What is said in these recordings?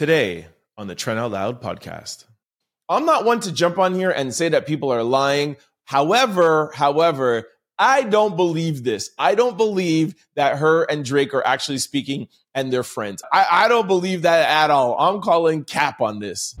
Today on the Trent Out Loud podcast. I'm not one to jump on here and say that people are lying. However, however, I don't believe this. I don't believe that her and Drake are actually speaking and they're friends. I, I don't believe that at all. I'm calling cap on this.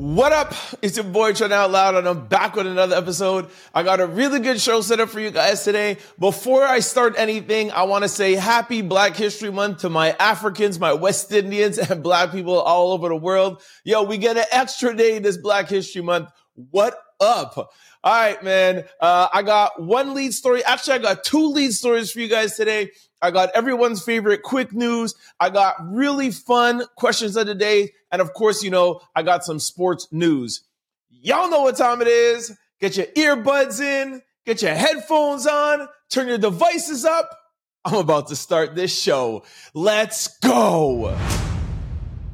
What up? It's your boy Trent Out Loud, and I'm back with another episode. I got a really good show set up for you guys today. Before I start anything, I want to say happy Black History Month to my Africans, my West Indians, and Black people all over the world. Yo, we get an extra day this Black History Month. What up? All right, man. Uh, I got one lead story. Actually, I got two lead stories for you guys today. I got everyone's favorite quick news. I got really fun questions of the day. And of course, you know, I got some sports news. Y'all know what time it is. Get your earbuds in, get your headphones on, turn your devices up. I'm about to start this show. Let's go.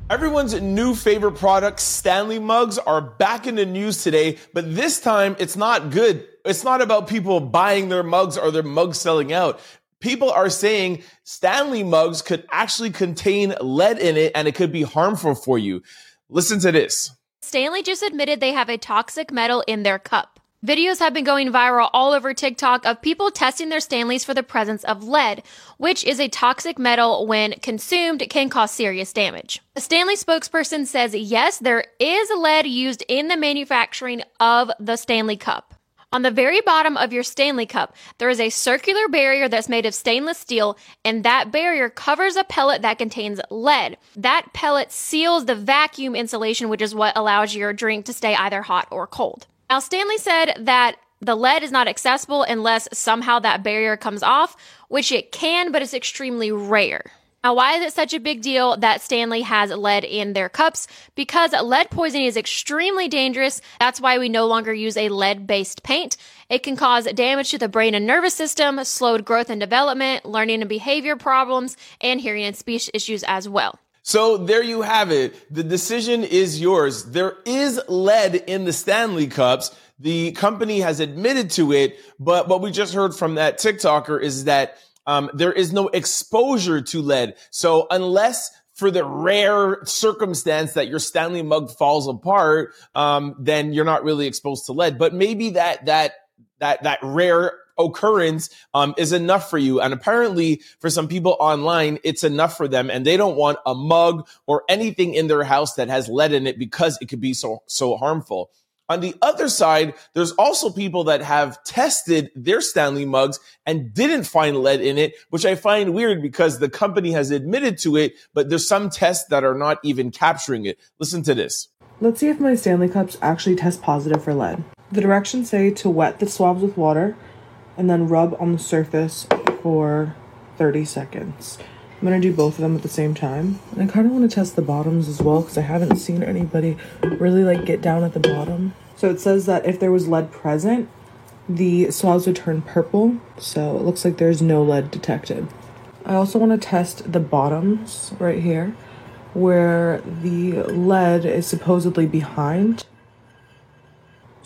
Everyone's new favorite product, Stanley mugs, are back in the news today, but this time it's not good. It's not about people buying their mugs or their mugs selling out people are saying Stanley mugs could actually contain lead in it and it could be harmful for you. Listen to this. Stanley just admitted they have a toxic metal in their cup. Videos have been going viral all over TikTok of people testing their Stanleys for the presence of lead, which is a toxic metal when consumed can cause serious damage. A Stanley spokesperson says yes, there is lead used in the manufacturing of the Stanley Cup. On the very bottom of your Stanley cup, there is a circular barrier that's made of stainless steel, and that barrier covers a pellet that contains lead. That pellet seals the vacuum insulation, which is what allows your drink to stay either hot or cold. Now, Stanley said that the lead is not accessible unless somehow that barrier comes off, which it can, but it's extremely rare. Now, why is it such a big deal that Stanley has lead in their cups? Because lead poisoning is extremely dangerous. That's why we no longer use a lead based paint. It can cause damage to the brain and nervous system, slowed growth and development, learning and behavior problems, and hearing and speech issues as well. So there you have it. The decision is yours. There is lead in the Stanley cups. The company has admitted to it, but what we just heard from that TikToker is that um, there is no exposure to lead. So unless for the rare circumstance that your Stanley mug falls apart, um, then you're not really exposed to lead. But maybe that that that that rare occurrence um, is enough for you. And apparently, for some people online, it's enough for them, and they don't want a mug or anything in their house that has lead in it because it could be so so harmful. On the other side, there's also people that have tested their Stanley mugs and didn't find lead in it, which I find weird because the company has admitted to it, but there's some tests that are not even capturing it. Listen to this. Let's see if my Stanley cups actually test positive for lead. The directions say to wet the swabs with water and then rub on the surface for 30 seconds. I'm gonna do both of them at the same time. And I kind of want to test the bottoms as well because I haven't seen anybody really like get down at the bottom. So it says that if there was lead present, the swabs would turn purple. So it looks like there's no lead detected. I also want to test the bottoms right here where the lead is supposedly behind.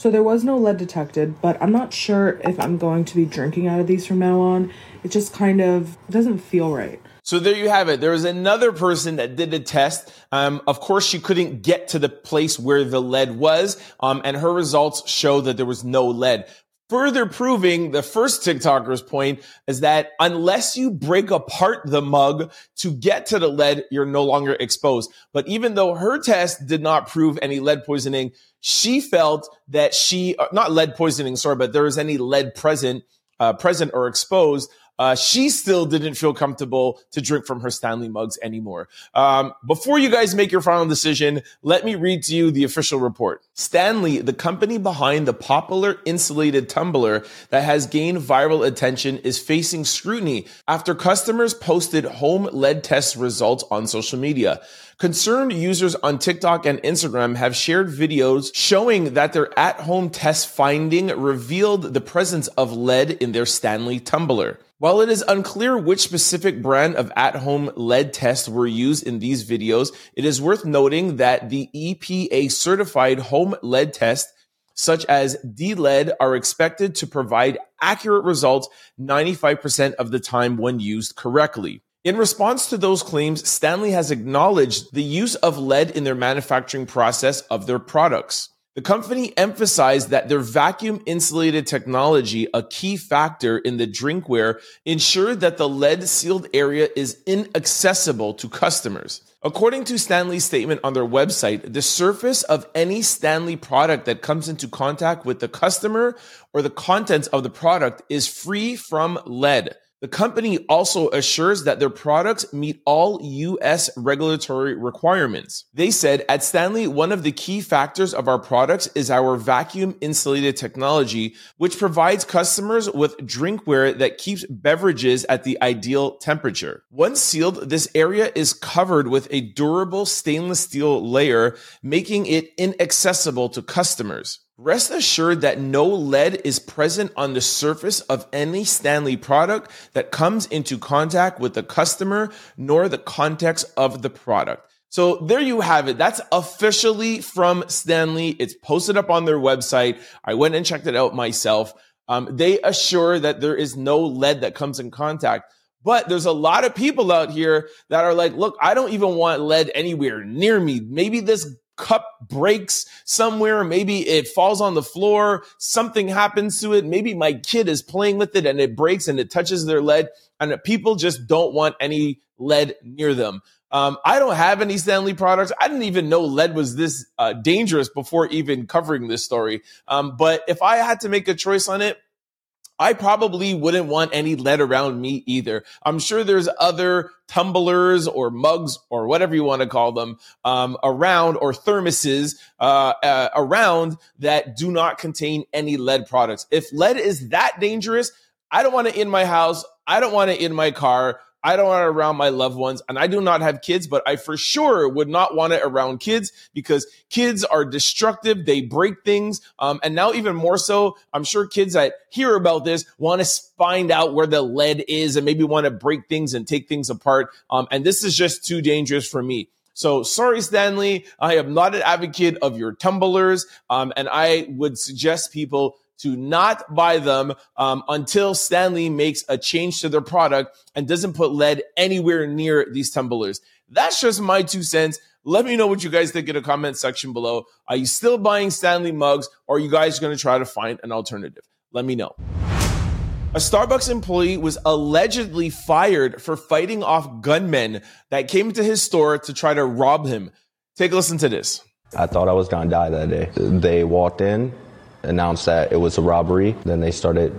So there was no lead detected, but I'm not sure if I'm going to be drinking out of these from now on. It just kind of doesn't feel right. So there you have it. There was another person that did the test. Um, of course, she couldn't get to the place where the lead was, um, and her results show that there was no lead. Further proving the first TikToker's point is that unless you break apart the mug to get to the lead, you're no longer exposed. But even though her test did not prove any lead poisoning, she felt that she, uh, not lead poisoning, sorry, but there was any lead present, uh, present or exposed uh, she still didn't feel comfortable to drink from her Stanley mugs anymore. Um, before you guys make your final decision, let me read to you the official report. Stanley, the company behind the popular insulated tumbler that has gained viral attention, is facing scrutiny after customers posted home lead test results on social media. Concerned users on TikTok and Instagram have shared videos showing that their at home test finding revealed the presence of lead in their Stanley tumbler. While it is unclear which specific brand of at home lead tests were used in these videos, it is worth noting that the EPA certified home lead test, such as D-lead, are expected to provide accurate results 95% of the time when used correctly. In response to those claims, Stanley has acknowledged the use of lead in their manufacturing process of their products. The company emphasized that their vacuum insulated technology, a key factor in the drinkware, ensured that the lead sealed area is inaccessible to customers. According to Stanley's statement on their website, the surface of any Stanley product that comes into contact with the customer or the contents of the product is free from lead. The company also assures that their products meet all US regulatory requirements. They said at Stanley, one of the key factors of our products is our vacuum insulated technology, which provides customers with drinkware that keeps beverages at the ideal temperature. Once sealed, this area is covered with a durable stainless steel layer, making it inaccessible to customers. Rest assured that no lead is present on the surface of any Stanley product that comes into contact with the customer nor the context of the product. So there you have it. That's officially from Stanley. It's posted up on their website. I went and checked it out myself. Um, they assure that there is no lead that comes in contact. But there's a lot of people out here that are like, look, I don't even want lead anywhere near me. Maybe this cup breaks somewhere. Maybe it falls on the floor. Something happens to it. Maybe my kid is playing with it and it breaks and it touches their lead. And people just don't want any lead near them. Um, I don't have any Stanley products. I didn't even know lead was this uh, dangerous before even covering this story. Um, but if I had to make a choice on it, I probably wouldn't want any lead around me either. I'm sure there's other tumblers or mugs or whatever you want to call them um, around or thermoses uh, uh, around that do not contain any lead products. If lead is that dangerous, I don't want it in my house. I don't want it in my car. I don't want it around my loved ones. And I do not have kids, but I for sure would not want it around kids because kids are destructive. They break things. Um, and now even more so, I'm sure kids that hear about this want to find out where the lead is and maybe want to break things and take things apart. Um, and this is just too dangerous for me. So sorry, Stanley. I am not an advocate of your tumblers. Um, and I would suggest people to not buy them um, until Stanley makes a change to their product and doesn't put lead anywhere near these tumblers. That's just my two cents. Let me know what you guys think in the comment section below. Are you still buying Stanley mugs or are you guys going to try to find an alternative? Let me know. A Starbucks employee was allegedly fired for fighting off gunmen that came to his store to try to rob him. Take a listen to this. I thought I was going to die that day. They walked in, announced that it was a robbery. Then they started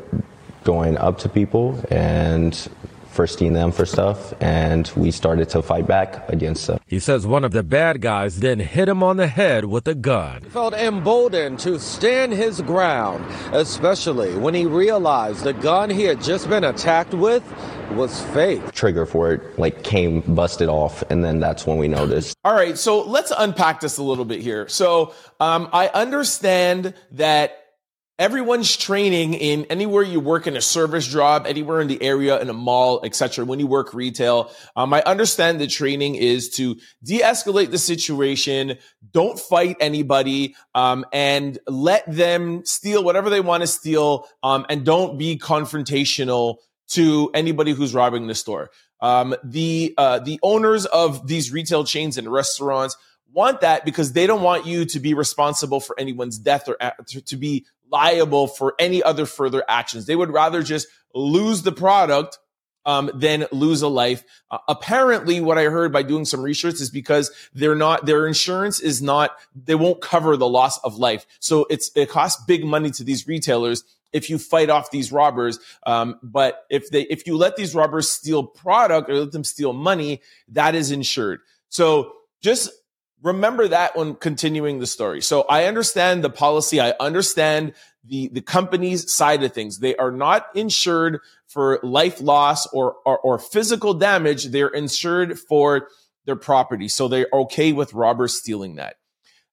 going up to people and frisking them for stuff, and we started to fight back against them. He says one of the bad guys then hit him on the head with a gun. He felt emboldened to stand his ground, especially when he realized the gun he had just been attacked with was fake. Trigger for it like came busted off, and then that's when we noticed. All right, so let's unpack this a little bit here. So um, I understand that everyone's training in anywhere you work in a service job, anywhere in the area, in a mall, etc. When you work retail, um, I understand the training is to de-escalate the situation, don't fight anybody, um, and let them steal whatever they want to steal, um, and don't be confrontational to anybody who's robbing the store. Um, the uh, the owners of these retail chains and restaurants want that because they don't want you to be responsible for anyone's death or to be liable for any other further actions. They would rather just lose the product um, than lose a life. Uh, apparently, what I heard by doing some research is because they're not their insurance is not they won't cover the loss of life. So it's it costs big money to these retailers if you fight off these robbers. Um, but if they if you let these robbers steal product or let them steal money, that is insured. So just remember that when continuing the story. So I understand the policy. I understand the, the company's side of things. They are not insured for life loss or, or, or physical damage. They're insured for their property. So they're okay with robbers stealing that.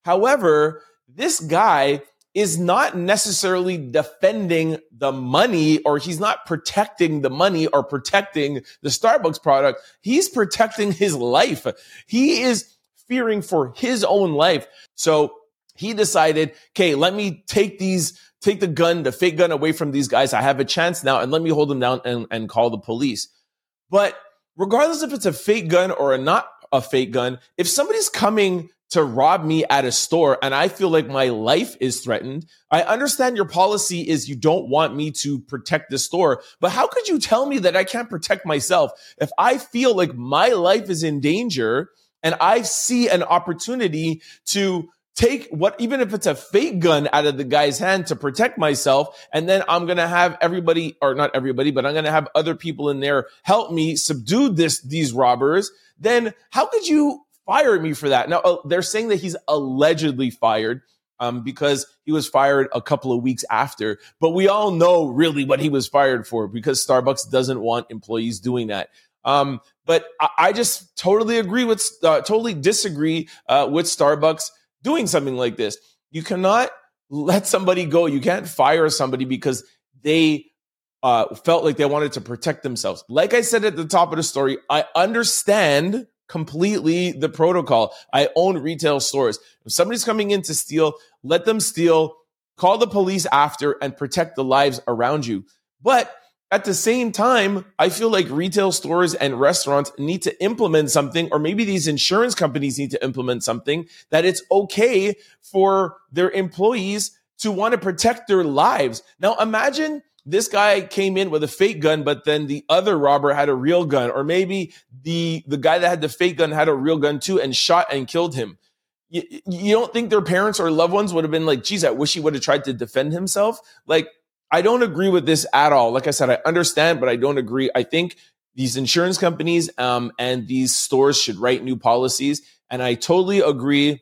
However, this guy is not necessarily defending the money or he's not protecting the money or protecting the Starbucks product. He's protecting his life. He is fearing for his own life. So he decided, okay, let me take these, take the gun, the fake gun away from these guys. I have a chance now and let me hold them down and, and call the police. But regardless if it's a fake gun or a not a fake gun, if somebody's coming to rob me at a store and I feel like my life is threatened. I understand your policy is you don't want me to protect the store, but how could you tell me that I can't protect myself? If I feel like my life is in danger and I see an opportunity to take what, even if it's a fake gun out of the guy's hand to protect myself. And then I'm going to have everybody or not everybody, but I'm going to have other people in there help me subdue this, these robbers. Then how could you fire me for that. Now uh, they're saying that he's allegedly fired um, because he was fired a couple of weeks after. But we all know really what he was fired for because Starbucks doesn't want employees doing that. Um, but I, just totally agree with, uh, totally disagree uh, with Starbucks doing something like this. You cannot let somebody go. You can't fire somebody because they uh, felt like they wanted to protect themselves. Like I said at the top of the story, I understand completely the protocol. I own retail stores. If somebody's coming in to steal, let them steal, call the police after and protect the lives around you. But at the same time, I feel like retail stores and restaurants need to implement something, or maybe these insurance companies need to implement something that it's okay for their employees to want to protect their lives. Now imagine this guy came in with a fake gun, but then the other robber had a real gun, or maybe the the guy that had the fake gun had a real gun too and shot and killed him. You, you don't think their parents or loved ones would have been like, geez, I wish he would have tried to defend himself? Like, I don't agree with this at all. Like I said, I understand, but I don't agree. I think these insurance companies um, and these stores should write new policies. And I totally agree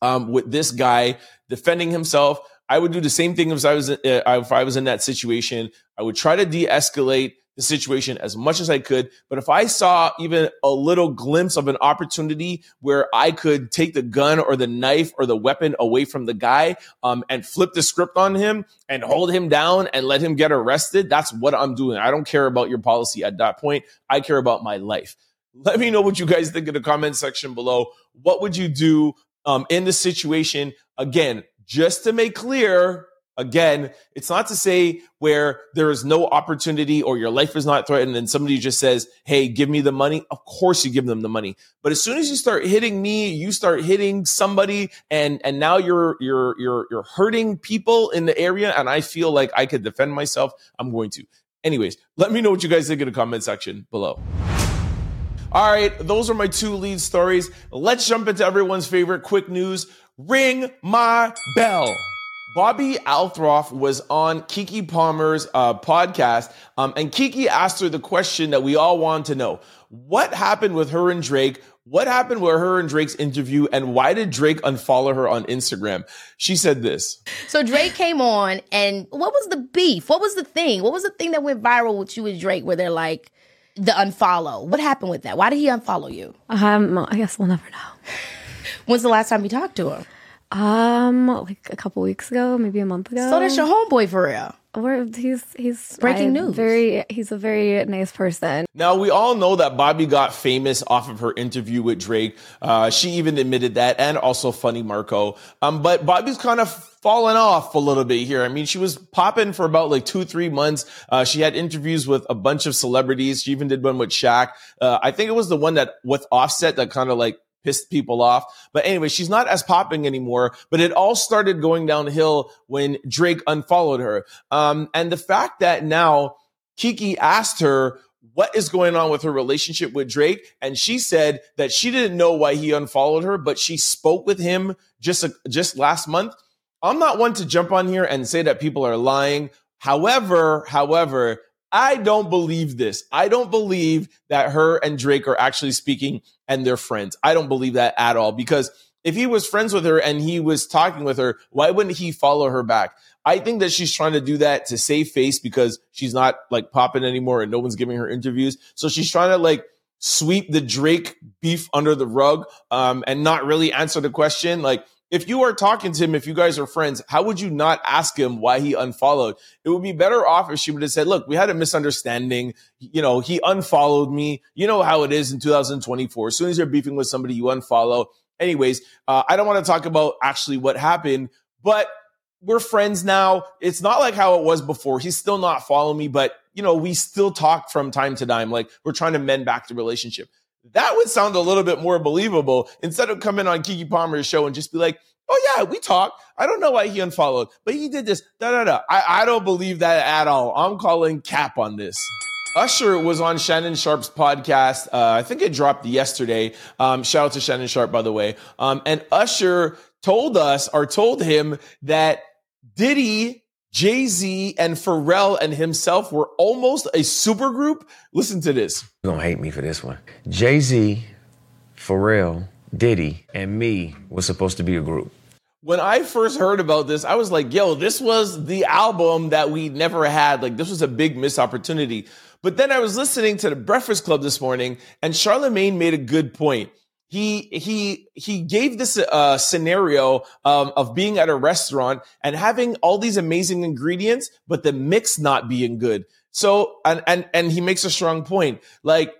um, with this guy defending himself. I would do the same thing if I was uh, if I was in that situation. I would try to de-escalate the situation as much as I could. But if I saw even a little glimpse of an opportunity where I could take the gun or the knife or the weapon away from the guy um, and flip the script on him and hold him down and let him get arrested, that's what I'm doing. I don't care about your policy at that point. I care about my life. Let me know what you guys think in the comment section below. What would you do um, in the situation? Again, just to make clear, again, it's not to say where there is no opportunity or your life is not threatened and somebody just says, Hey, give me the money. Of course you give them the money. But as soon as you start hitting me, you start hitting somebody and, and now you're, you're, you're, you're hurting people in the area. And I feel like I could defend myself. I'm going to. Anyways, let me know what you guys think in the comment section below. All right, those are my two lead stories. Let's jump into everyone's favorite quick news. Ring my bell. Bobbi Althoff was on Keke Palmer's uh, podcast, um, and Keke asked her the question that we all want to know: What happened with her and Drake? What happened with her and Drake's interview, and why did Drake unfollow her on Instagram? She said this. So Drake came on, and what was the beef? What was the thing? What was the thing that went viral with you and Drake, where they're like the unfollow? What happened with that? Why did he unfollow you? Um, I guess we'll never know. When's the last time you talked to him? Um, like a couple weeks ago, maybe a month ago. So that's your homeboy for real. We're, he's he's breaking I, news. Very, he's a very nice person. Now we all know that Bobbi got famous off of her interview with Drake. Uh, she even admitted that, and also Funny Marco. Um, but Bobbi's kind of fallen off a little bit here. I mean, she was popping for about like two, three months. Uh, she had interviews with a bunch of celebrities. She even did one with Shaq. Uh, I think it was the one that with Offset that kind of like pissed people off. But anyway, she's not as popping anymore. But it all started going downhill when Drake unfollowed her. Um, and the fact that now Keke asked her, what is going on with her relationship with Drake? And she said that she didn't know why he unfollowed her, but she spoke with him just, a, just last month. I'm not one to jump on here and say that people are lying. However, however, I don't believe this. I don't believe that her and Drake are actually speaking and they're friends. I don't believe that at all because if he was friends with her and he was talking with her, why wouldn't he follow her back? I think that she's trying to do that to save face because she's not like popping anymore and no one's giving her interviews. So she's trying to like sweep the Drake beef under the rug um, and not really answer the question. Like if you are talking to him, if you guys are friends, how would you not ask him why he unfollowed? It would be better off if she would have said, look, we had a misunderstanding. You know, he unfollowed me. You know how it is in 2024. As soon as you're beefing with somebody, you unfollow. Anyways, uh, I don't want to talk about actually what happened, but we're friends now. It's not like how it was before. He's still not following me, but you know, we still talk from time to time, like we're trying to mend back the relationship. That would sound a little bit more believable instead of coming on Keke Palmer's show and just be like, oh yeah, we talk. I don't know why he unfollowed, but he did this. Da da da. I, I don't believe that at all. I'm calling cap on this. Usher was on Shannon Sharpe's podcast. Uh, I think it dropped yesterday. Um, shout out to Shannon Sharpe, by the way. Um, and Usher told us or told him that Diddy, Jay Z, and Pharrell and himself were almost a supergroup. Listen to this. You're gonna hate me for this one. Jay Z, Pharrell, Diddy, and me was supposed to be a group. When I first heard about this, I was like, yo, this was the album that we never had. Like, this was a big missed opportunity. But then I was listening to the Breakfast Club this morning, and Charlemagne made a good point. He he he gave this uh, scenario um, of being at a restaurant and having all these amazing ingredients, but the mix not being good. So and and and he makes a strong point. Like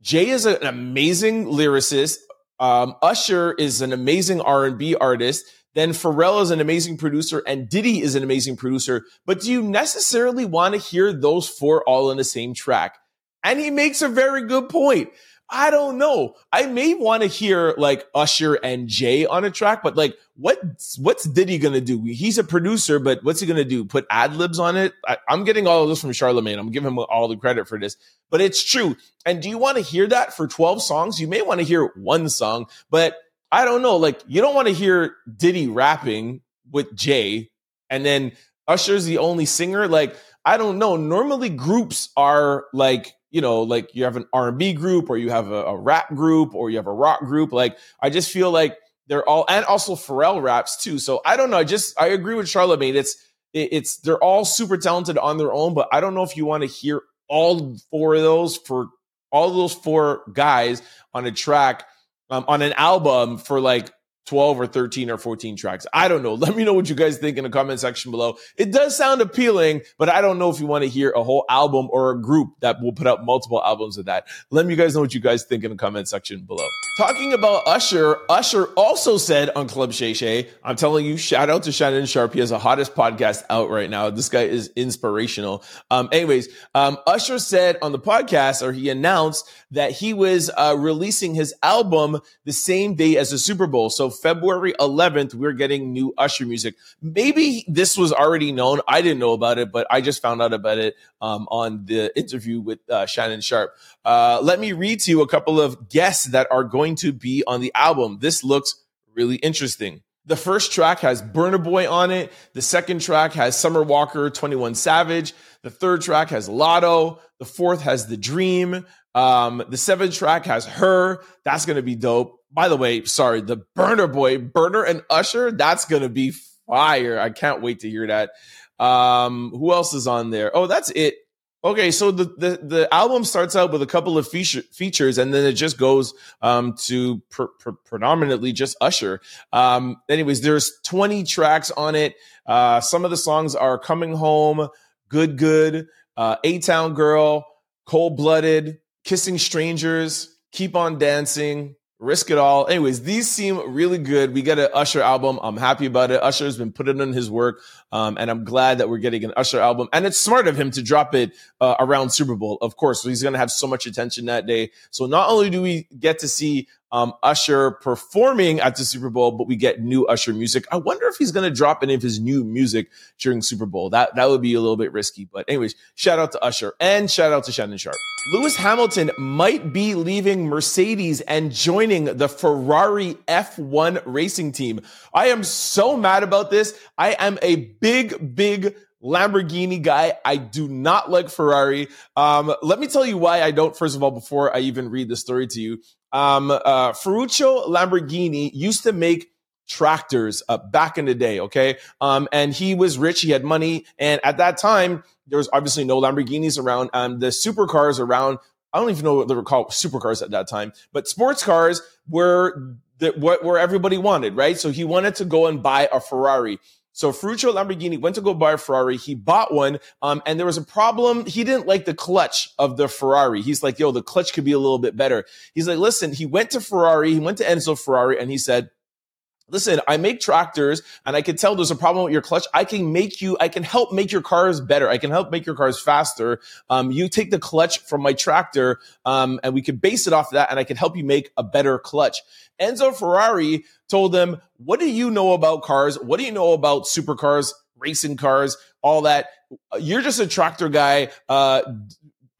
Jay is an amazing lyricist. Um, Usher is an amazing R and B artist. Then Pharrell is an amazing producer and Diddy is an amazing producer. But do you necessarily want to hear those four all in the same track? And he makes a very good point. I don't know. I may want to hear like Usher and Jay on a track, but like, what what's Diddy gonna do? He's a producer, but what's he gonna do? Put ad libs on it? I, am getting all of this from Charlemagne. I'm giving him all the credit for this, but it's true. And do you want to hear that for 12 songs? You may want to hear one song, but I don't know. Like, you don't want to hear Diddy rapping with Jay and then Usher's the only singer. Like, I don't know. Normally groups are like, you know, like you have an R&B group or you have a, a rap group or you have a rock group. Like, I just feel like they're all, and also Pharrell raps too. So I don't know. I just, I agree with Charlemagne. It's, it, it's, they're all super talented on their own, but I don't know if you want to hear all four of those for all those four guys on a track um, on an album for like 12 or 13 or 14 tracks. I don't know. Let me know what you guys think in the comment section below. It does sound appealing, but I don't know if you want to hear a whole album or a group that will put out multiple albums of that. Let me guys know what you guys think in the comment section below. Talking about Usher, Usher also said on Club Shay Shay, I'm telling you, shout out to Shannon Sharpe. He has the hottest podcast out right now. This guy is inspirational. Um, anyways, um, Usher said on the podcast, or he announced that he was uh, releasing his album the same day as the Super Bowl. So February 11th, we're getting new Usher music. Maybe this was already known. I didn't know about it, but I just found out about it um, on the interview with uh, Shannon Sharpe. Uh, let me read to you a couple of guests that are going to be on the album. This looks really interesting. The first track has Burna Boy on it. The second track has Summer Walker, 21 Savage. The third track has Latto. The fourth has The Dream. Um, the seventh track has Her. That's going to be dope by the way, sorry, the Burna Boy, Burna and Usher, that's gonna be fire. I can't wait to hear that. Um, who else is on there? Oh, that's it. Okay, so the, the, the album starts out with a couple of feature, features, and then it just goes um, to pr- pr- predominantly just Usher. Um, anyways, there's 20 tracks on it. Uh, some of the songs are "Coming Home," "Good Good," uh, "A Town Girl," "Cold Blooded," "Kissing Strangers," "Keep on Dancing," Risk It All. Anyways, these seem really good. We get an Usher album. I'm happy about it. Usher has been putting in his work, um, and I'm glad that we're getting an Usher album. And it's smart of him to drop it uh, around Super Bowl, of course. So he's going to have so much attention that day. So not only do we get to see um, Usher performing at the Super Bowl, but we get new Usher music. I wonder if he's going to drop any of his new music during Super Bowl. That that would be a little bit risky. But anyways, shout out to Usher and shout out to Shannon Sharpe. Lewis Hamilton might be leaving Mercedes and joining the Ferrari F1 racing team. I am so mad about this. I am a big, big Lamborghini guy. I do not like Ferrari. Um, let me tell you why I don't, first of all, before I even read the story to you. Um, uh, Ferruccio Lamborghini used to make tractors uh, back in the day. Okay. Um, and he was rich. He had money. And at that time, there was obviously no Lamborghinis around. Um, the supercars around, I don't even know what they were called supercars at that time, but sports cars were the, what, where everybody wanted, right? So he wanted to go and buy a Ferrari. So Ferruccio Lamborghini went to go buy a Ferrari. He bought one, um, and there was a problem. He didn't like the clutch of the Ferrari. He's like, "Yo, the clutch could be a little bit better." He's like, "Listen." He went to Ferrari. He went to Enzo Ferrari, and he said, listen, I make tractors and I can tell there's a problem with your clutch. I can make you, I can help make your cars better. I can help make your cars faster. Um, you take the clutch from my tractor, um, and we can base it off of that and I can help you make a better clutch. Enzo Ferrari told them, what do you know about cars? What do you know about supercars, racing cars, all that? You're just a tractor guy. Uh,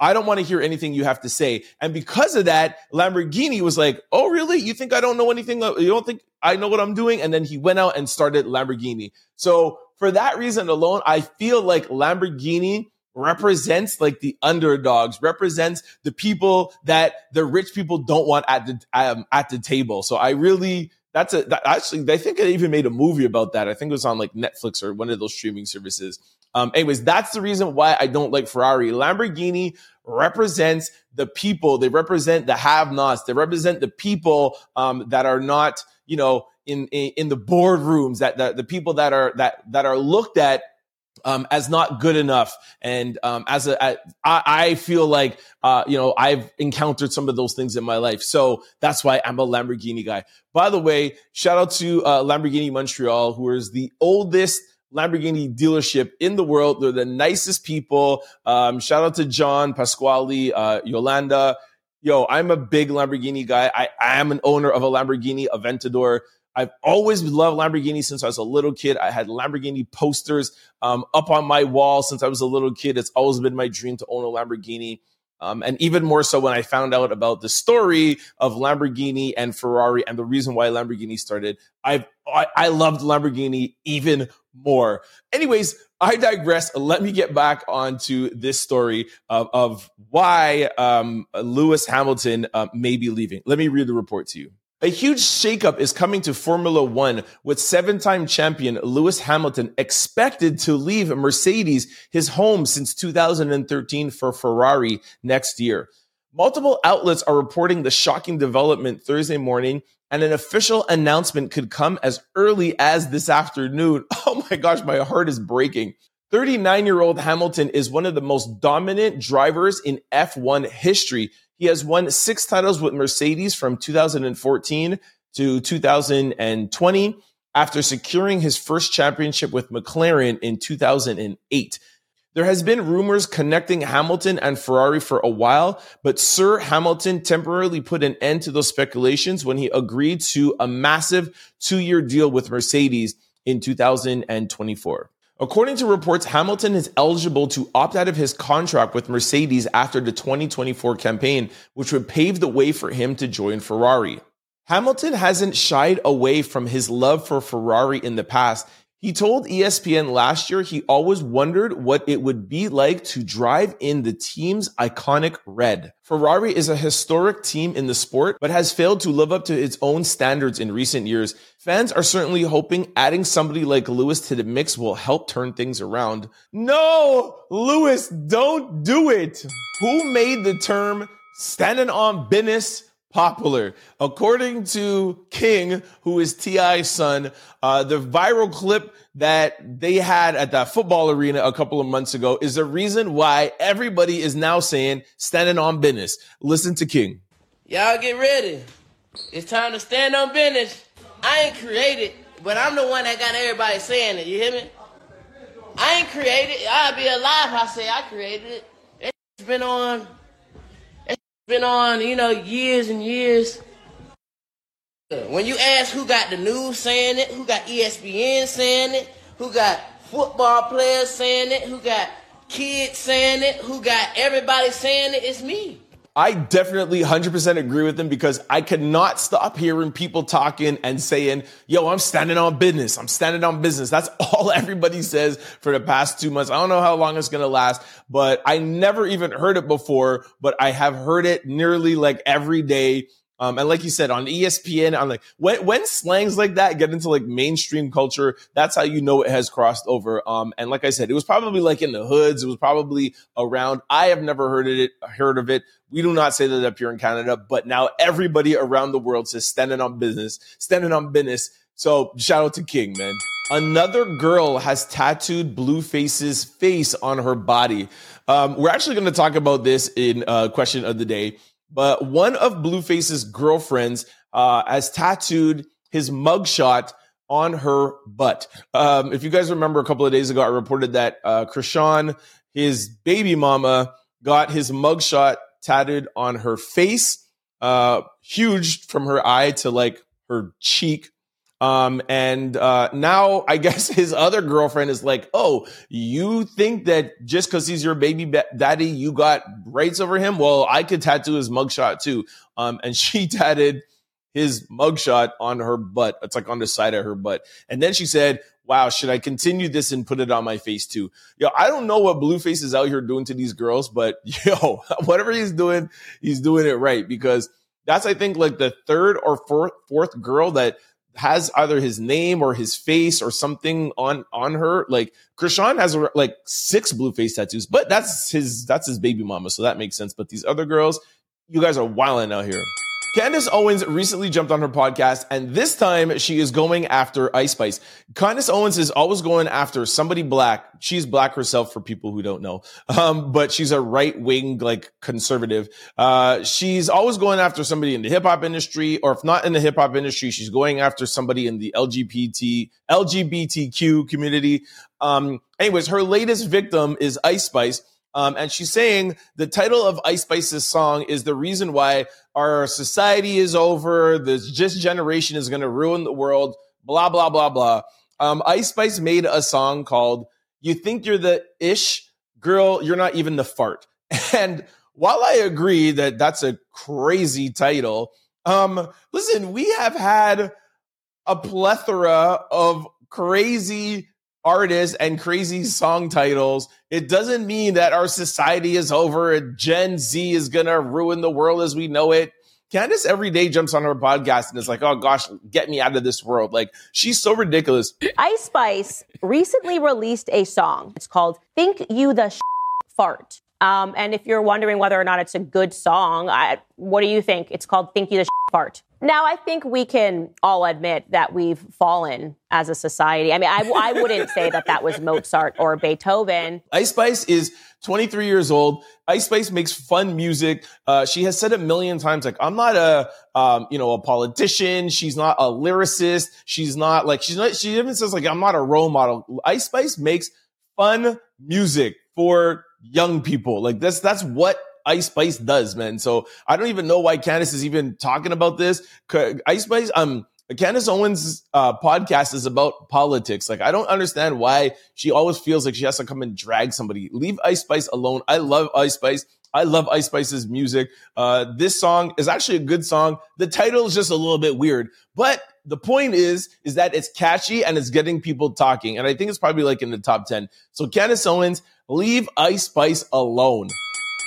I don't want to hear anything you have to say. And because of that, Lamborghini was like, Oh, really? You think I don't know anything? You don't think I know what I'm doing? And then he went out and started Lamborghini. So for that reason alone, I feel like Lamborghini represents like the underdogs, represents the people that the rich people don't want at the, um, at the table. So I really, that's a, that actually, I think I even made a movie about that. I think it was on like Netflix or one of those streaming services. Um, anyways, that's the reason why I don't like Ferrari. Lamborghini represents the people. They represent the have-nots. They represent the people um, that are not, you know, in in, in the boardrooms. That, that the people that are that that are looked at um, as not good enough. And um, as a, I, I feel like, uh, you know, I've encountered some of those things in my life. So that's why I'm a Lamborghini guy. By the way, shout out to uh, Lamborghini Montreal, who is the oldest Lamborghini dealership in the world. They're the nicest people. Um, shout out to John, Pasquale, uh, Yolanda. Yo, I'm a big Lamborghini guy. I, I am an owner of a Lamborghini Aventador. I've always loved Lamborghini since I was a little kid. I had Lamborghini posters um, up on my wall since I was a little kid. It's always been my dream to own a Lamborghini. Um, and even more so when I found out about the story of Lamborghini and Ferrari and the reason why Lamborghini started. I've, I, I loved Lamborghini even more. Anyways, I digress. Let me get back onto this story of, of why um, Lewis Hamilton uh, may be leaving. Let me read the report to you. A huge shakeup is coming to Formula One with seven time champion Lewis Hamilton expected to leave Mercedes, his home since 2013 for Ferrari next year. Multiple outlets are reporting the shocking development Thursday morning and an official announcement could come as early as this afternoon. Oh my gosh, my heart is breaking. 39 year old Hamilton is one of the most dominant drivers in F1 history. He has won six titles with Mercedes from 2014 to 2020 after securing his first championship with McLaren in 2008. There has been rumors connecting Hamilton and Ferrari for a while, but Sir Hamilton temporarily put an end to those speculations when he agreed to a massive two year deal with Mercedes in 2024. According to reports, Hamilton is eligible to opt out of his contract with Mercedes after the 2024 campaign, which would pave the way for him to join Ferrari. Hamilton hasn't shied away from his love for Ferrari in the past he told ESPN last year he always wondered what it would be like to drive in the team's iconic red. Ferrari is a historic team in the sport, but has failed to live up to its own standards in recent years. Fans are certainly hoping adding somebody like Lewis to the mix will help turn things around. No, Lewis, don't do it. Who made the term standing on business popular. According to King, who is T.I.'s son, uh, the viral clip that they had at that football arena a couple of months ago is the reason why everybody is now saying standing on business. Listen to King. Y'all get ready. It's time to stand on business. I ain't created, but I'm the one that got everybody saying it. You hear me? I ain't created. I'd be alive if I say I created it. It's been on been on, you know, years and years. When you ask who got the news saying it, who got ESPN saying it, who got football players saying it, who got kids saying it, who got everybody saying it, it's me. I definitely 100% agree with him because I cannot stop hearing people talking and saying, yo, I'm standing on business. I'm standing on business. That's all everybody says for the past two months. I don't know how long it's going to last, but I never even heard it before, but I have heard it nearly like every day um, and like you said on ESPN, I'm like, when, when slangs like that get into like mainstream culture, that's how you know it has crossed over. Um, and like I said, it was probably like in the hoods. It was probably around. I have never heard it, heard of it. We do not say that up here in Canada, but now everybody around the world says standing on business, standing on business. So shout out to King, man. Another girl has tattooed Blueface's face on her body. Um, we're actually going to talk about this in uh, question of the day. But one of Blueface's girlfriends uh, has tattooed his mugshot on her butt. Um, if you guys remember a couple of days ago, I reported that uh, Chrisean, his baby mama, got his mugshot tattooed on her face, uh, huge from her eye to like her cheek. Um, and uh, now I guess his other girlfriend is like, "Oh, you think that just because he's your baby ba- daddy, you got rights over him? Well, I could tattoo his mugshot too." Um, and she tattooed his mugshot on her butt. It's like on the side of her butt. And then she said, Wow, should I continue this and put it on my face too? Yo, I don't know what Blueface is out here doing to these girls, but yo, whatever he's doing, he's doing it right because that's, I think, like the third or fourth, fourth girl that has either his name or his face or something on on her. Like Chrisean has like six Blueface tattoos, but that's his that's his baby mama, so that makes sense. But these other girls, you guys are wilding out here. Candace Owens recently jumped on her podcast, and this time she is going after Ice Spice. Candace Owens is always going after somebody black. She's black herself for people who don't know, um, but she's a right wing, like conservative. Uh, she's always going after somebody in the hip hop industry, or if not in the hip hop industry, she's going after somebody in the LGBT LGBTQ community. Um, anyways, her latest victim is Ice Spice. Um, and she's saying the title of Ice Spice's song is the reason why our society is over. This just generation is going to ruin the world. Blah blah blah blah. Um, Ice Spice made a song called "You Think You're the Ish Girl, You're Not Even the Fart." And while I agree that that's a crazy title, um, listen, we have had a plethora of crazy artists and crazy song titles. It doesn't mean that our society is over and Gen Z is going to ruin the world as we know it. Candace every day jumps on her podcast and is like, oh gosh, get me out of this world. Like, she's so ridiculous. Ice Spice recently released a song. It's called Think You the Sh- Fart. Um, and if you're wondering whether or not it's a good song, I, what do you think? It's called Think You the Sh- Fart. Now, I think we can all admit that we've fallen as a society. I mean, I, I wouldn't say that that was Mozart or Beethoven. Ice Spice is 23 years old. Ice Spice makes fun music. Uh, she has said a million times, like, I'm not a, um, you know, a politician. She's not a lyricist. She's not like, she's not, she even says like, I'm not a role model. Ice Spice makes fun music for young people. Like that's, that's what Ice Spice does, man. So I don't even know why Candace is even talking about this. Ice Spice, um, Candace Owens' uh, podcast is about politics. Like, I don't understand why she always feels like she has to come and drag somebody. Leave Ice Spice alone. I love Ice Spice. I love Ice Spice's music. Uh, this song is actually a good song. The title is just a little bit weird, but the point is, is that it's catchy and it's getting people talking. And I think it's probably like in the top 10. So Candace Owens, leave Ice Spice alone.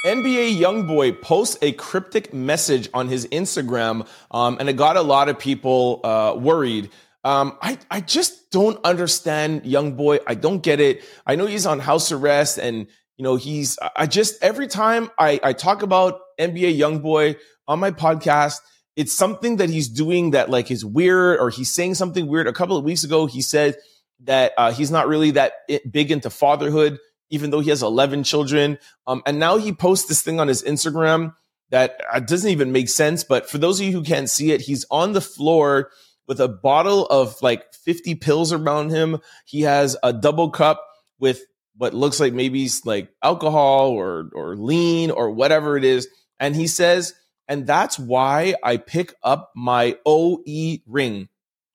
NBA YoungBoy posts a cryptic message on his Instagram, um, and it got a lot of people uh, worried. Um, I, I just don't understand YoungBoy. I don't get it. I know he's on house arrest, and you know he's. I just every time I, I talk about NBA YoungBoy on my podcast, it's something that he's doing that like is weird, or he's saying something weird. A couple of weeks ago, he said that uh, he's not really that big into fatherhood even though he has 11 children. Um, and now he posts this thing on his Instagram that uh, doesn't even make sense. But for those of you who can't see it, he's on the floor with a bottle of like 50 pills around him. He has a double cup with what looks like maybe like alcohol or or lean or whatever it is. And he says, and that's why I pick up my OE ring.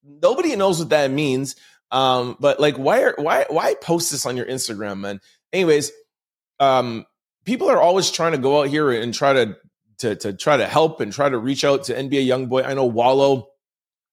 Nobody knows what that means. Um, but like, why are, why why post this on your Instagram, man? Anyways, um, people are always trying to go out here and try to to to try to help and try to reach out to NBA YoungBoy. I know Wallo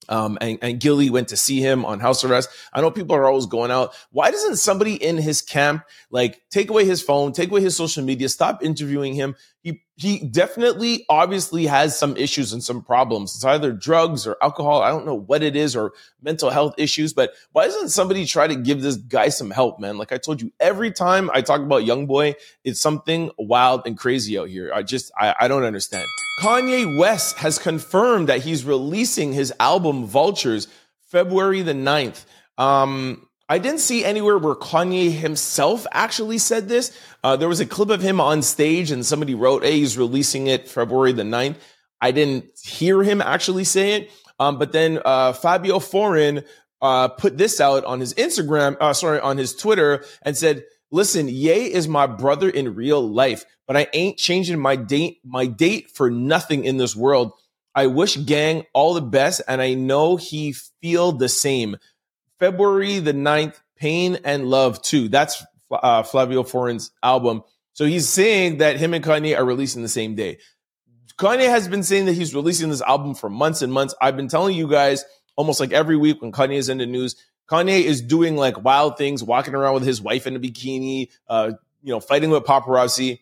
um, and, and Gillie went to see him on house arrest. I know people are always going out. Why doesn't somebody in his camp like take away his phone, take away his social media, stop interviewing him? He he definitely obviously has some issues and some problems. It's either drugs or alcohol. I don't know what it is or mental health issues, but why doesn't somebody try to give this guy some help, man? Like I told you, every time I talk about YoungBoy, it's something wild and crazy out here. I just I, I don't understand. Kanye West has confirmed that he's releasing his album Vultures February the 9th. Um, I didn't see anywhere where Kanye himself actually said this. Uh, there was a clip of him on stage and somebody wrote, hey, he's releasing it February the 9th. I didn't hear him actually say it. Um, but then uh, Fabio Foreign uh, put this out on his Instagram, uh, sorry, on his Twitter, and said, "Listen, Ye is my brother in real life, but I ain't changing my date my date for nothing in this world. I wish Gang all the best, and I know he feel the same. February the 9th, Pain and Love 2. That's uh, Fivio Foreign's album. So he's saying that him and Kanye are releasing the same day. Kanye has been saying that he's releasing this album for months and months. I've been telling you guys almost like every week when Kanye is in the news, Kanye is doing like wild things, walking around with his wife in a bikini, uh, you know, fighting with paparazzi.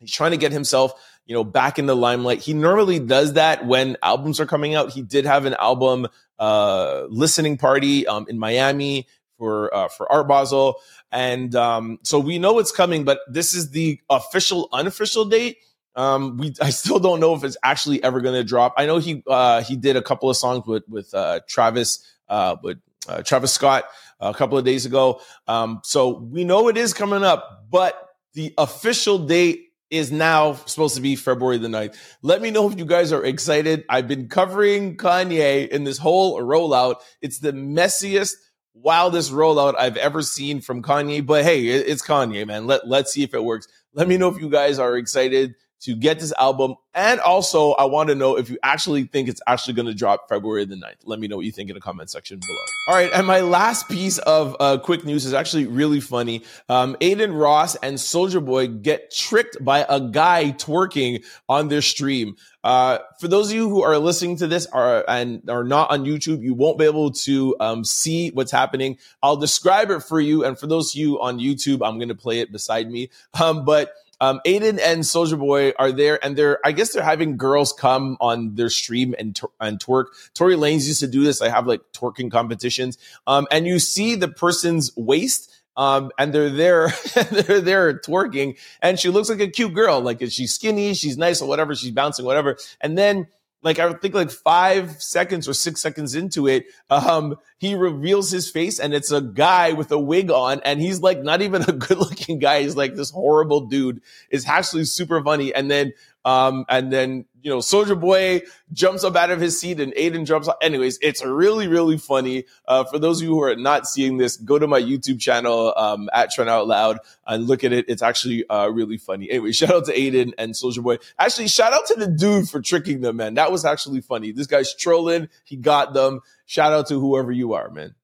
He's trying to get himself, you know, back in the limelight. He normally does that when albums are coming out. He did have an album uh, listening party um, in Miami for uh, for Art Basel, and um, so we know it's coming. But this is the official, unofficial date. Um, we I still don't know if it's actually ever going to drop. I know he uh, he did a couple of songs with with uh, Travis uh, with uh, Travis Scott a couple of days ago. Um, so we know it is coming up, but the official date is now supposed to be February the 9th. Let me know if you guys are excited. I've been covering Kanye in this whole rollout. It's the messiest, wildest rollout I've ever seen from Kanye. But hey, it's Kanye, man. Let, let's see if it works. Let me know if you guys are excited to get this album. And also, I want to know if you actually think it's actually going to drop February the 9th. Let me know what you think in the comment section below. All right. And my last piece of uh, quick news is actually really funny. Um, Adin Ross and Soulja Boy get tricked by a guy twerking on their stream. Uh, for those of you who are listening to this are, and are not on YouTube, you won't be able to um, see what's happening. I'll describe it for you. And for those of you on YouTube, I'm going to play it beside me. Um, but um, Adin and Soulja Boy are there, and they're I guess they're having girls come on their stream and and twerk. Tory Lanez used to do this. I have like twerking competitions, um, and you see the person's waist. Um, and they're there, they're there twerking, and she looks like a cute girl. Like she's skinny, she's nice, or whatever. She's bouncing, whatever. And then like I think like five seconds or six seconds into it, um, he reveals his face and it's a guy with a wig on and he's like not even a good looking guy. He's like this horrible dude. It's actually super funny. And then um, and then, you know, Soulja Boy jumps up out of his seat and Adin jumps up. Anyways, it's really, really funny. Uh, for those of you who are not seeing this, go to my YouTube channel, um, at Trent Out Loud and look at it. It's actually, uh, really funny. Anyway, shout out to Adin and Soulja Boy. Actually, shout out to the dude for tricking them, man. That was actually funny. This guy's trolling. He got them. Shout out to whoever you are, man.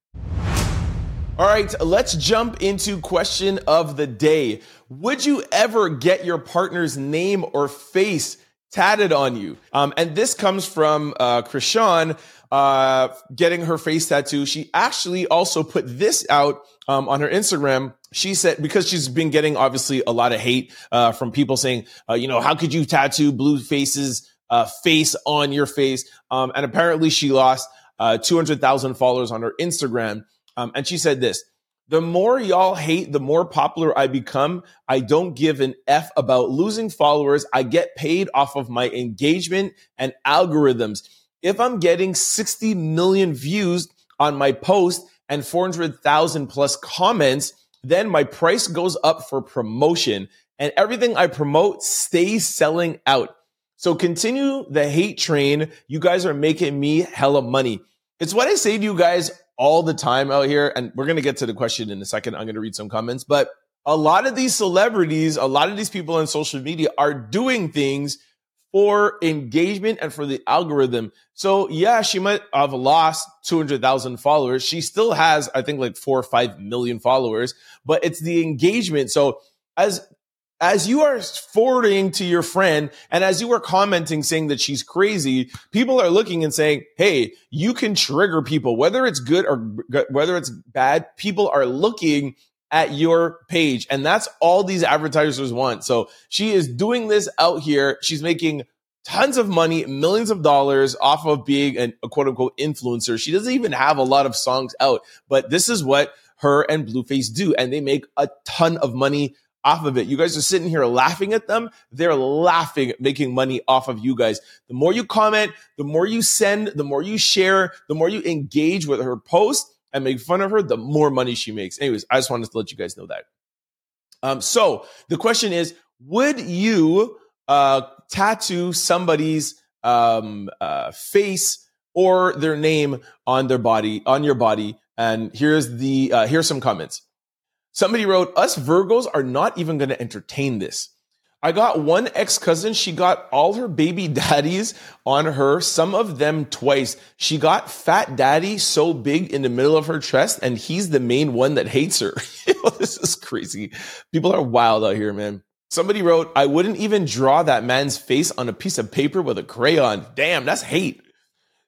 All right, let's jump into question of the day. Would you ever get your partner's name or face tatted on you? Um, and this comes from uh, Chrisean uh, getting her face tattoo. She actually also put this out um, on her Instagram. She said because she's been getting obviously a lot of hate uh, from people saying, uh, you know, how could you tattoo Blueface's uh, face on your face? Um, and apparently she lost uh, 200,000 followers on her Instagram. Um, and she said this the more y'all hate, the more popular I become. I don't give an F about losing followers. I get paid off of my engagement and algorithms. If I'm getting 60 million views on my post and 400,000 plus comments, then my price goes up for promotion and everything I promote stays selling out. So continue the hate train. You guys are making me hella money. It's what I say to you guys all the time out here. And we're going to get to the question in a second. I'm going to read some comments, but a lot of these celebrities, a lot of these people on social media are doing things for engagement and for the algorithm. So yeah, she might have lost 200,000 followers. She still has, I think like four or five million followers, but it's the engagement. So as as you are forwarding to your friend and as you are commenting saying that she's crazy, people are looking and saying, Hey, you can trigger people, whether it's good or whether it's bad. People are looking at your page. And that's all these advertisers want. So she is doing this out here. She's making tons of money, millions of dollars off of being an, a quote unquote influencer. She doesn't even have a lot of songs out, but this is what her and Blueface do. And they make a ton of money off of it. You guys are sitting here laughing at them. They're laughing, making money off of you guys. The more you comment, the more you send, the more you share, the more you engage with her post and make fun of her, the more money she makes. Anyways, I just wanted to let you guys know that. Um, so the question is, would you uh, tattoo somebody's um, uh, face or their name on their body, on your body. And here's the, uh, here's some comments. Somebody wrote, us Virgos are not even going to entertain this. I got one ex cousin. She got all her baby daddies on her, some of them twice. She got fat daddy so big in the middle of her chest, and he's the main one that hates her. this is crazy. People are wild out here, man. Somebody wrote, I wouldn't even draw that man's face on a piece of paper with a crayon. Damn, that's hate.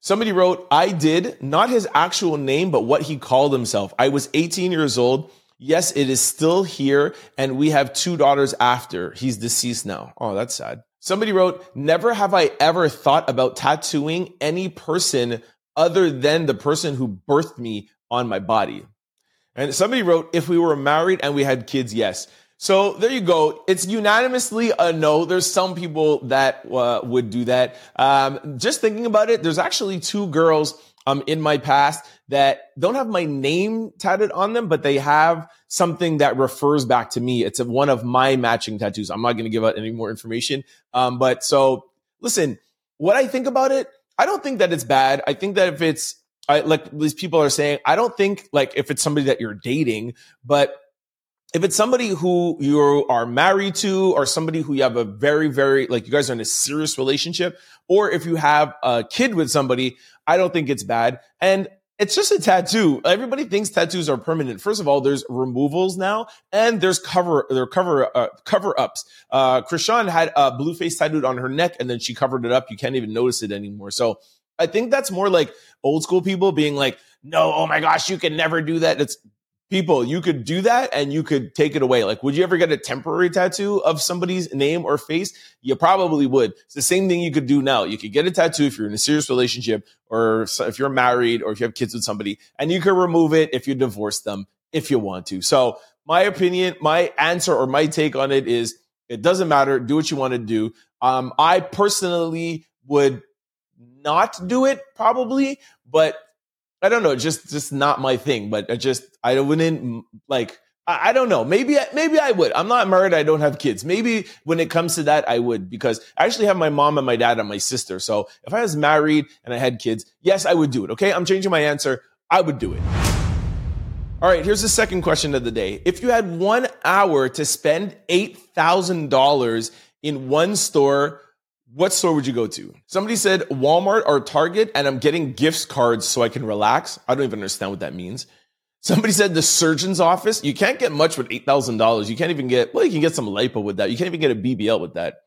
Somebody wrote, I did, not his actual name, but what he called himself. I was 18 years old. Yes, it is still here, and we have two daughters after. He's deceased now. Oh, that's sad. Somebody wrote, Never have I ever thought about tattooing any person other than the person who birthed me on my body. And somebody wrote, If we were married and we had kids, yes. So there you go. It's unanimously a no. There's some people that uh, would do that. Um, just thinking about it, there's actually two girls um, in my past that don't have my name tatted on them, but they have something that refers back to me. It's a, one of my matching tattoos. I'm not going to give out any more information. Um, but so listen, what I think about it, I don't think that it's bad. I think that if it's I, like these people are saying, I don't think like if it's somebody that you're dating, but if it's somebody who you are married to or somebody who you have a very, very, like you guys are in a serious relationship, or if you have a kid with somebody, I don't think it's bad. And it's just a tattoo. Everybody thinks tattoos are permanent. First of all, there's removals now, and there's cover there cover uh, cover ups. Uh, Chrisean had a Blueface tattooed on her neck, and then she covered it up. You can't even notice it anymore. So I think that's more like old school people being like, "No, oh my gosh, you can never do that." It's people, you could do that and you could take it away. Like, would you ever get a temporary tattoo of somebody's name or face? You probably would. It's the same thing you could do now. You could get a tattoo if you're in a serious relationship or if you're married or if you have kids with somebody and you can remove it if you divorce them if you want to. So my opinion, my answer or my take on it is it doesn't matter. Do what you want to do. Um, I personally would not do it probably, but I don't know, just just not my thing. But I just I wouldn't like. I, I don't know. Maybe maybe I would. I'm not married. I don't have kids. Maybe when it comes to that, I would because I actually have my mom and my dad and my sister. So if I was married and I had kids, yes, I would do it. Okay, I'm changing my answer. I would do it. All right, here's the second question of the day. If you had one hour to spend $8,000 in one store what store would you go to? Somebody said Walmart or Target, and I'm getting gift cards so I can relax. I don't even understand what that means. Somebody said the surgeon's office. You can't get much with $8,000. You can't even get, well, you can get some lipo with that. You can't even get a BBL with that.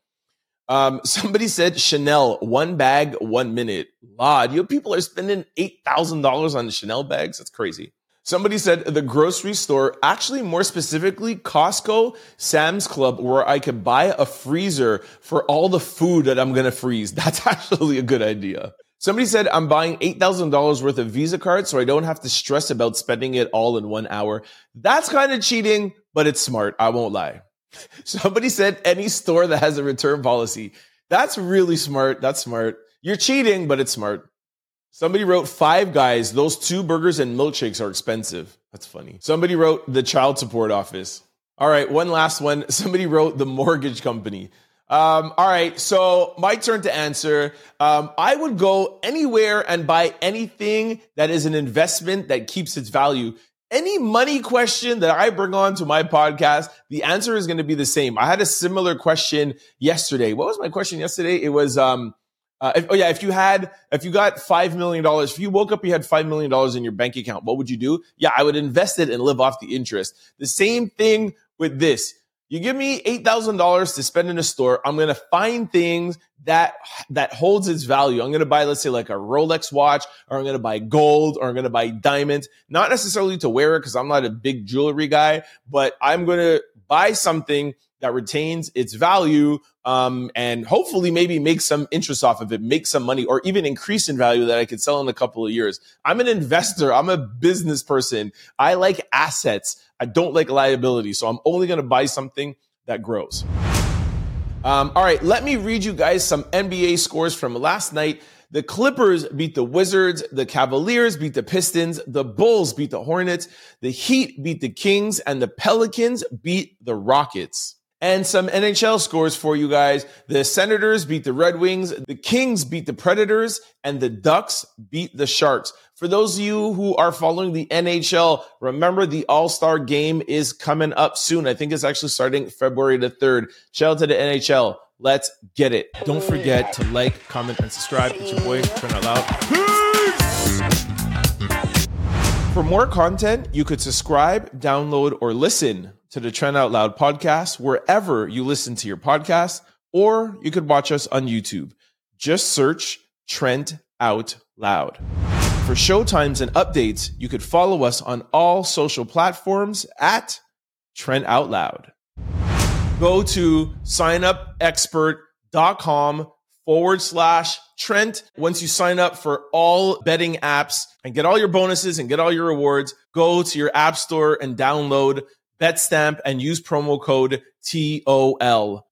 Um, somebody said Chanel, one bag, one minute. Lord, you know, people are spending $8,000 on Chanel bags. That's crazy. Somebody said the grocery store, actually more specifically Costco, Sam's Club, where I could buy a freezer for all the food that I'm going to freeze. That's actually a good idea. Somebody said I'm buying $8,000 worth of Visa cards so I don't have to stress about spending it all in one hour. That's kind of cheating, but it's smart. I won't lie. Somebody said any store that has a return policy. That's really smart. That's smart. You're cheating, but it's smart. Somebody wrote Five Guys. Those two burgers and milkshakes are expensive. That's funny. Somebody wrote the child support office. All right, one last one. Somebody wrote the mortgage company. Um, all right, so my turn to answer. Um, I would go anywhere and buy anything that is an investment that keeps its value. Any money question that I bring on to my podcast, the answer is going to be the same. I had a similar question yesterday. What was my question yesterday? It was, um, uh, if, oh yeah, if you had, if you got five million dollars, if you woke up, you had five million dollars in your bank account, what would you do? Yeah, I would invest it and live off the interest. The same thing with this. You give me eight thousand dollars to spend in a store. I'm gonna find things that that holds its value. I'm gonna buy, let's say, like a Rolex watch, or I'm gonna buy gold, or I'm gonna buy diamonds. Not necessarily to wear it because I'm not a big jewelry guy, but I'm gonna buy something that retains its value um, and hopefully maybe make some interest off of it, make some money, or even increase in value that I could sell in a couple of years. I'm an investor. I'm a business person. I like assets. I don't like liability. So I'm only going to buy something that grows. Um, all right, let me read you guys some NBA scores from last night. The Clippers beat the Wizards. The Cavaliers beat the Pistons. The Bulls beat the Hornets. The Heat beat the Kings and the Pelicans beat the Rockets. And some NHL scores for you guys. The Senators beat the Red Wings, the Kings beat the Predators, and the Ducks beat the Sharks. For those of you who are following the NHL, remember the All Star game is coming up soon. I think it's actually starting February the 3rd. Shout out to the NHL. Let's get it. Don't forget to like, comment, and subscribe. It's your boy, Trent Out Loud. For more content, you could subscribe, download, or listen to the Trent Out Loud podcast wherever you listen to your podcast, or you could watch us on YouTube. Just search Trent Out Loud. For showtimes and updates, you could follow us on all social platforms at Trent Out Loud. Go to signupexpert.com forward slash Trent. Once you sign up for all betting apps and get all your bonuses and get all your rewards, go to your app store and download BetStamp and use promo code TOL.